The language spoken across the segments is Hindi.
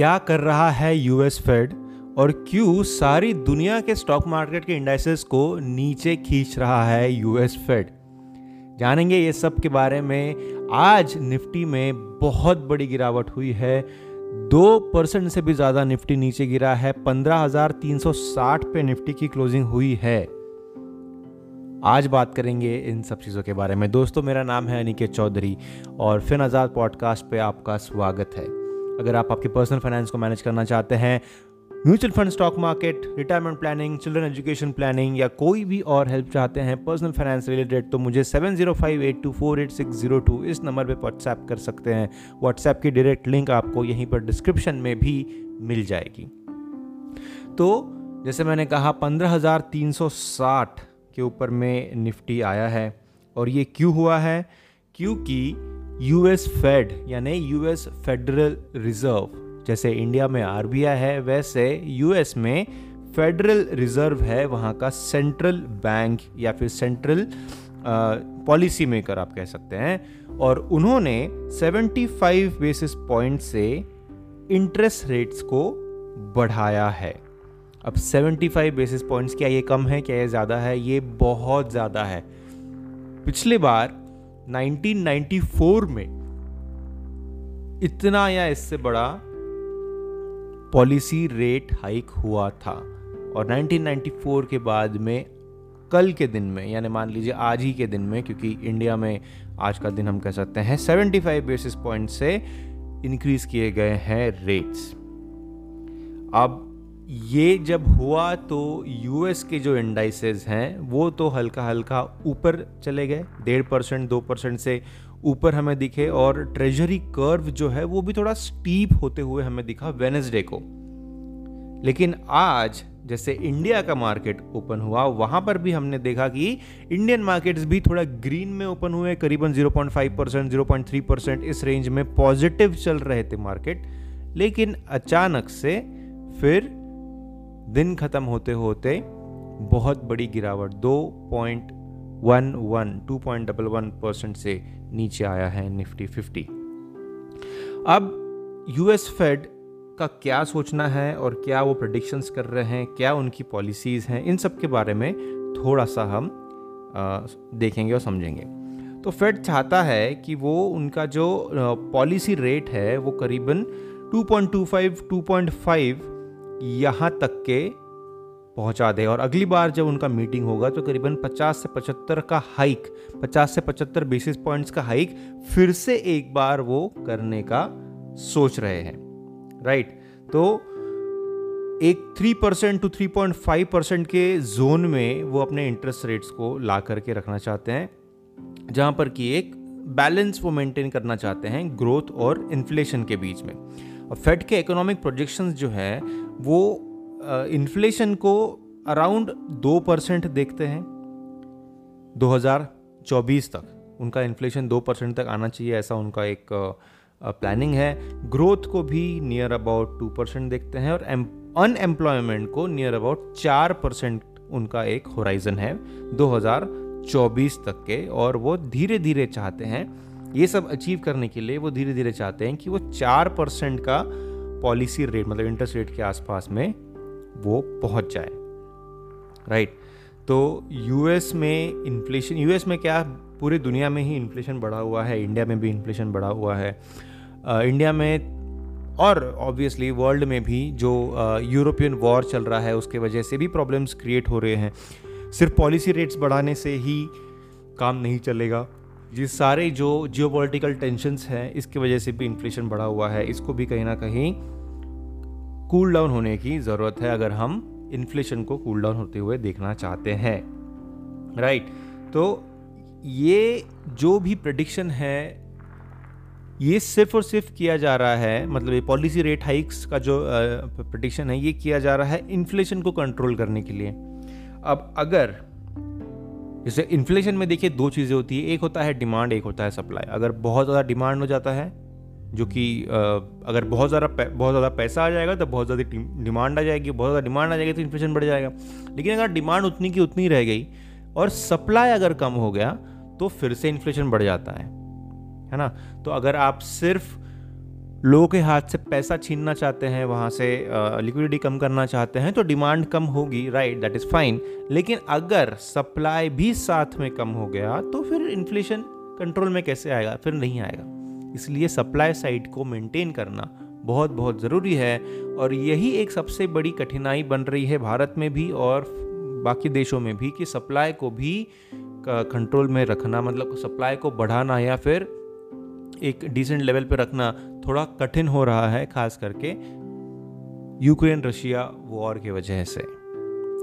क्या कर रहा है यूएस फेड और क्यों सारी दुनिया के स्टॉक मार्केट के इंडाइसेस को नीचे खींच रहा है यूएस फेड जानेंगे ये सब के बारे में। आज निफ्टी में बहुत बड़ी गिरावट हुई है। दो परसेंट से भी ज़्यादा निफ्टी नीचे गिरा है। 15,360 पे निफ्टी की क्लोजिंग हुई है। आज बात करेंगे इन सब चीज़ों के बारे में। दोस्तों मेरा नाम है अनिकेत चौधरी और फिन आज़ाद पॉडकास्ट पे आपका स्वागत है। अगर आप आपके पर्सनल फाइनेंस को मैनेज करना चाहते हैं mutual fund stock market retirement planning children education planning या कोई भी और हेल्प चाहते हैं पर्सनल फाइनेंस रिलेटेड तो मुझे seven zero five eight two four eight six zero two इस नंबर पे व्हाट्सएप कर सकते हैं। व्हाट्सएप की डायरेक्ट लिंक आपको यहीं पर डिस्क्रिप्शन में भी मिल जाएगी। तो जैसे मैंने कहा, पंद्रह हज़ार तीन सौ साठ के ऊपर में निफ्टी आया है और ये क्यों हुआ है? क्योंकि यूएस फेड यानी यूएस फेडरल रिज़र्व जैसे इंडिया में आरबीआई है, वैसे यूएस में फेडरल रिज़र्व है, वहाँ का सेंट्रल बैंक या फिर सेंट्रल पॉलिसी मेकर आप कह सकते हैं। और उन्होंने 75 बेसिस पॉइंट से इंटरेस्ट रेट्स को बढ़ाया है। अब 75 बेसिस पॉइंट्स क्या ये कम है, क्या ये ज़्यादा है? ये बहुत ज़्यादा है। पिछले बार 1994 में इतना या इससे बड़ा पॉलिसी रेट हाइक हुआ था। और 1994 के बाद में, कल के दिन में, यानी मान लीजिए आज ही के दिन में, क्योंकि इंडिया में आज का दिन हम कह सकते हैं 75 बेसिस पॉइंट से इंक्रीज किए गए हैं रेट्स अब ये जब हुआ तो यूएस के जो इंडाइसेस हैं, वो तो हल्का हल्का ऊपर चले गए, डेढ़ परसेंट, दो परसेंट से ऊपर हमें दिखे और ट्रेजरी कर्व जो है, वो भी थोड़ा स्टीप होते हुए हमें दिखा वेनेसडे को। लेकिन आज, जैसे इंडिया का मार्केट ओपन हुआ, वहाँ पर भी हमने देखा कि इंडियन मार्केट्स भी थोड़ा ग्रीन में ओपन हुए, करीबन 0.5 परसेंट ज़ीरो परसेंट इस रेंज में पॉजिटिव चल रहे थे मार्केट लेकिन अचानक से फिर दिन खत्म होते होते बहुत बड़ी गिरावट दो point one one two point double one percent से नीचे आया है निफ्टी फिफ्टी। अब यूएस फेड का क्या सोचना है और क्या वो प्रडिक्शंस कर रहे हैं क्या उनकी पॉलिसीज़ हैं इन सब के बारे में थोड़ा सा हम आ, देखेंगे और समझेंगे। तो फेड चाहता है कि वो उनका जो पॉलिसी रेट है वो करीबन 2.25 2.5 यहाँ तक के पहुँचा दे। और अगली बार जब उनका मीटिंग होगा तो करीबन 50 से 75 का हाइक 50 से 75 बेसिस पॉइंट्स का हाइक फिर से एक बार वो करने का सोच रहे हैं। राइट तो एक 3 परसेंट टू 3.5 परसेंट के जोन में वो अपने इंटरेस्ट रेट्स को ला करके रखना चाहते हैं, जहाँ पर कि एक बैलेंस वो मेंटेन करना चाहते हैं ग्रोथ और इन्फ्लेशन के बीच में। और फेड के इकोनॉमिक प्रोजेक्शंस जो है, वो इन्फ्लेशन को अराउंड दो परसेंट देखते हैं। 2024 तक उनका इन्फ्लेशन दो परसेंट तक आना चाहिए, ऐसा उनका एक प्लानिंग है। ग्रोथ को भी नियर अबाउट टू परसेंट देखते हैं और अनएम्प्लॉयमेंट को नियर अबाउट चार परसेंट उनका एक होराइजन है 2024 तक के और वो धीरे धीरे चाहते हैं। ये सब अचीव करने के लिए वो धीरे धीरे चाहते हैं कि वो चार परसेंट का पॉलिसी रेट मतलब इंटरेस्ट रेट के आसपास में वो पहुँच जाए। राइट तो यूएस में इन्फ्लेशन यूएस में क्या पूरी दुनिया में ही इन्फ्लेशन बढ़ा हुआ है इंडिया में भी इन्फ्लेशन बढ़ा हुआ है। इंडिया में और ऑब्वियसली वर्ल्ड में भी जो यूरोपियन वॉर चल रहा है, उसके वजह से भी प्रॉब्लम्स क्रिएट हो रहे हैं। सिर्फ़ पॉलिसी रेट्स बढ़ाने से ही काम नहीं चलेगा। ये सारे जो जियो टेंशंस हैं, इसकी वजह से भी इन्फ्लेशन बढ़ा हुआ है। इसको भी कहीं ना कहीं कूल डाउन होने की ज़रूरत है अगर हम इन्फ्लेशन को कूल डाउन होते हुए देखना चाहते हैं। राइट तो ये जो भी प्रडिक्शन है, ये सिर्फ़ और सिर्फ़ किया जा रहा है मतलब ये पॉलिसी रेट हाइक्स का जो प्रडिक्शन है, ये किया जा रहा है इन्फ्लेशन को कंट्रोल करने के लिए। अब अगर जैसे इन्फ्लेशन में देखिए दो चीज़ें होती है। एक होता है डिमांड एक होता है सप्लाई अगर बहुत ज़्यादा डिमांड हो जाता है, जो कि अगर बहुत ज़्यादा बहुत ज़्यादा पैसा आ जाएगा तो बहुत ज़्यादा डिमांड आ जाएगी। बहुत ज़्यादा डिमांड आ जाएगी तो इन्फ्लेशन बढ़ जाएगा। लेकिन अगर डिमांड उतनी की उतनी रह गई और सप्लाई अगर कम हो गया तो फिर से इन्फ्लेशन बढ़ जाता है। है ना? तो अगर आप सिर्फ़ लोगों के हाथ से पैसा छीनना चाहते हैं, वहाँ से लिक्विडिटी कम करना चाहते हैं तो डिमांड कम होगी राइट दैट इज़ फाइन लेकिन अगर सप्लाई भी साथ में कम हो गया तो फिर इन्फ्लेशन कंट्रोल में कैसे आएगा? फिर नहीं आएगा। इसलिए सप्लाई साइड को मेंटेन करना बहुत बहुत ज़रूरी है। और यही एक सबसे बड़ी कठिनाई बन रही है भारत में भी और बाकी देशों में भी कि सप्लाई को भी कंट्रोल में रखना मतलब सप्लाई को बढ़ाना या फिर एक डिसेंट लेवल पर रखना थोड़ा कठिन हो रहा है, खास करके यूक्रेन रशिया वॉर की वजह से।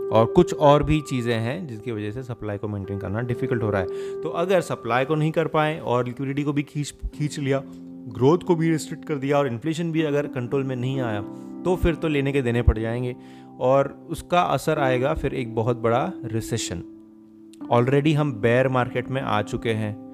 और कुछ और भी चीज़ें हैं जिसकी वजह से सप्लाई को मेंटेन करना डिफ़िकल्ट हो रहा है। तो अगर सप्लाई को नहीं कर पाए और लिक्विडिटी को भी खींच खींच लिया ग्रोथ को भी रिस्ट्रिक्ट कर दिया और इन्फ्लेशन भी अगर कंट्रोल में नहीं आया तो फिर तो लेने के देने पड़ जाएँगे। और उसका असर आएगा फिर एक बहुत बड़ा रिसेशन ऑलरेडी हम बेयर मार्केट में आ चुके हैं।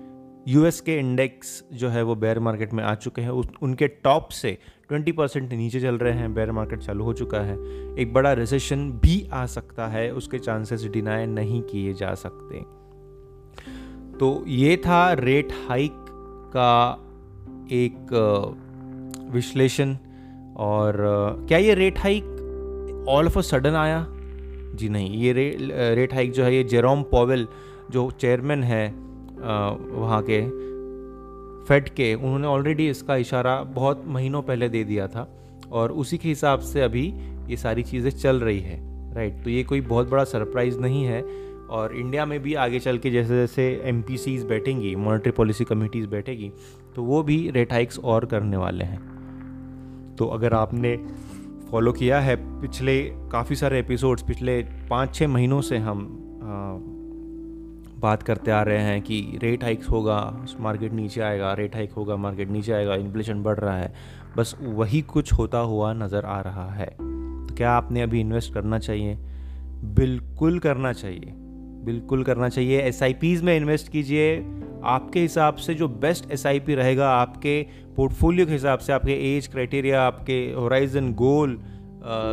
यूएस के इंडेक्स जो है वो बेयर मार्केट में आ चुके हैं। उनके टॉप से 20 परसेंट नीचे चल रहे हैं। बेयर मार्केट चालू हो चुका है। एक बड़ा रिसेशन भी आ सकता है। उसके चांसेस डिनाई नहीं किए जा सकते। तो ये था रेट हाइक का एक विश्लेषण। और क्या ये rate hike all of a sudden आया? जी नहीं। ये रे, रेट हाइक जो है ये जेरोम पॉवेल जो चेयरमैन है वहाँ के फेड के उन्होंने ऑलरेडी इसका इशारा बहुत महीनों पहले दे दिया था और उसी के हिसाब से अभी ये सारी चीज़ें चल रही है राइट तो ये कोई बहुत बड़ा सरप्राइज़ नहीं है और इंडिया में भी आगे चल के जैसे जैसे एम बैठेंगी मॉनेटरी पॉलिसी कमिटीज़ बैठेगी तो वो भी रेट हाइक्स और करने वाले हैं। तो अगर आपने फॉलो किया है पिछले काफ़ी सारे एपिसोड्स पिछले पाँच छः महीनों से हम आ, बात करते आ रहे हैं कि रेट हाइक्स होगा मार्केट नीचे आएगा रेट हाइक होगा मार्केट नीचे आएगा इन्फ्लेशन बढ़ रहा है। बस वही कुछ होता हुआ नज़र आ रहा है। तो क्या आपने अभी इन्वेस्ट करना चाहिए? बिल्कुल करना चाहिए। बिल्कुल करना चाहिए। एस में इन्वेस्ट कीजिए। आपके हिसाब से जो बेस्ट एसआईपी रहेगा, आपके पोर्टफोलियो के हिसाब से, आपके एज क्राइटेरिया आपके होराइजन गोल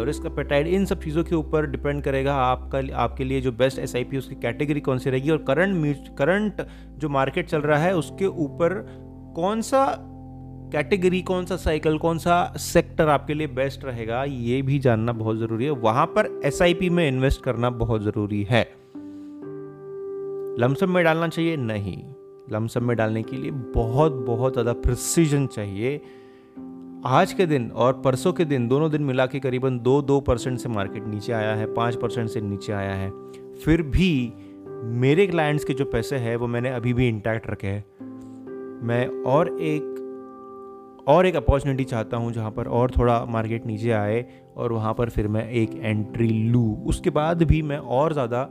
रिस्क अपेटाइट इन सब चीज़ों के ऊपर डिपेंड करेगा आपका आपके लिए जो बेस्ट एस उसकी कैटेगरी कौन सी रहेगी और करंट करंट जो मार्केट चल रहा है उसके ऊपर कौन सा कैटेगरी कौन सा साइकिल कौन सा सेक्टर आपके लिए बेस्ट रहेगा, ये भी जानना बहुत ज़रूरी है। वहाँ पर एसआईपी में इन्वेस्ट करना बहुत ज़रूरी है। लमसम में डालना चाहिए? नहीं। लमसम में डालने के लिए बहुत बहुत ज़्यादा प्रिसीजन चाहिए। आज के दिन और परसों के दिन दोनों दिन मिला के करीबन दो दो परसेंट से मार्केट नीचे आया है, पाँच परसेंट से नीचे आया है। फिर भी मेरे क्लाइंट्स के जो पैसे हैं, वो मैंने अभी भी इंटैक्ट रखे हैं। मैं और एक और एक अपॉर्चुनिटी चाहता हूँ जहाँ पर और थोड़ा मार्केट नीचे आए और वहाँ पर फिर मैं एक एंट्री लूँ। उसके बाद भी मैं और ज़्यादा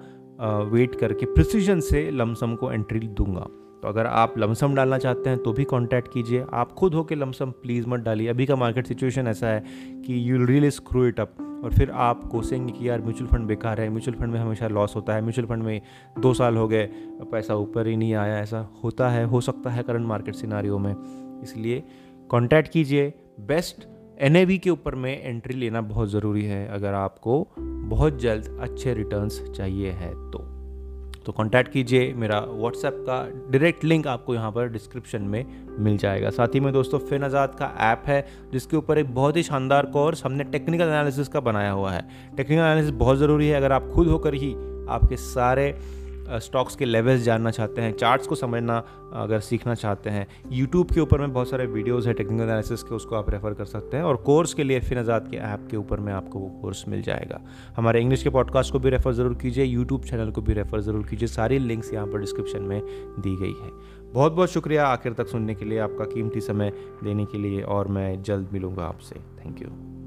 वेट करके प्रिसीजन से लमसम को एंट्री दूँगा। तो अगर आप लमसम डालना चाहते हैं तो भी कांटेक्ट कीजिए। आप खुद होकर लमसम प्लीज़ मत डालिए। अभी का मार्केट सिचुएशन ऐसा है कि you really screw it up और फिर आप कोसेंगे कि यार म्यूचुअल फंड बेकार है। म्यूचुअल फंड में हमेशा लॉस होता है। म्यूचुअल फंड में दो साल हो गए, पैसा ऊपर ही नहीं आया। ऐसा होता है, हो सकता है करंट मार्केट सिनारियों में। इसलिए कॉन्टैक्ट कीजिए। बेस्ट एनएवी के ऊपर में एंट्री लेना बहुत ज़रूरी है। अगर आपको बहुत जल्द अच्छे रिटर्न्स चाहिए है तो। तो कॉन्टैक्ट कीजिए मेरा व्हाट्सएप का डायरेक्ट लिंक आपको यहाँ पर डिस्क्रिप्शन में मिल जाएगा। साथ ही में दोस्तों फिन आज़ाद का ऐप है, जिसके ऊपर एक बहुत ही शानदार कोर्स हमने टेक्निकल एनालिसिस का बनाया हुआ है। टेक्निकल एनालिसिस बहुत ज़रूरी है, अगर आप खुद होकर ही आपके सारे स्टॉक्स के लेवल्स जानना चाहते हैं चार्ट्स को समझना, अगर सीखना चाहते हैं यूट्यूब के ऊपर में बहुत सारे वीडियोस है टेक्निकल एनालिसिस के, उसको आप रेफ़र कर सकते हैं और कोर्स के लिए फिन आज़ाद के ऐप के ऊपर में आपको वो कोर्स मिल जाएगा। हमारे इंग्लिश के पॉडकास्ट को भी रेफ़र ज़रूर कीजिए यूट्यूब चैनल को भी रेफ़र ज़रूर कीजिए, सारी लिंक्स यहाँ पर डिस्क्रिप्शन में दी गई है। बहुत बहुत शुक्रिया आखिर तक सुनने के लिए, आपका कीमती समय देने के लिए और मैं जल्द मिलूँगा आपसे। Thank you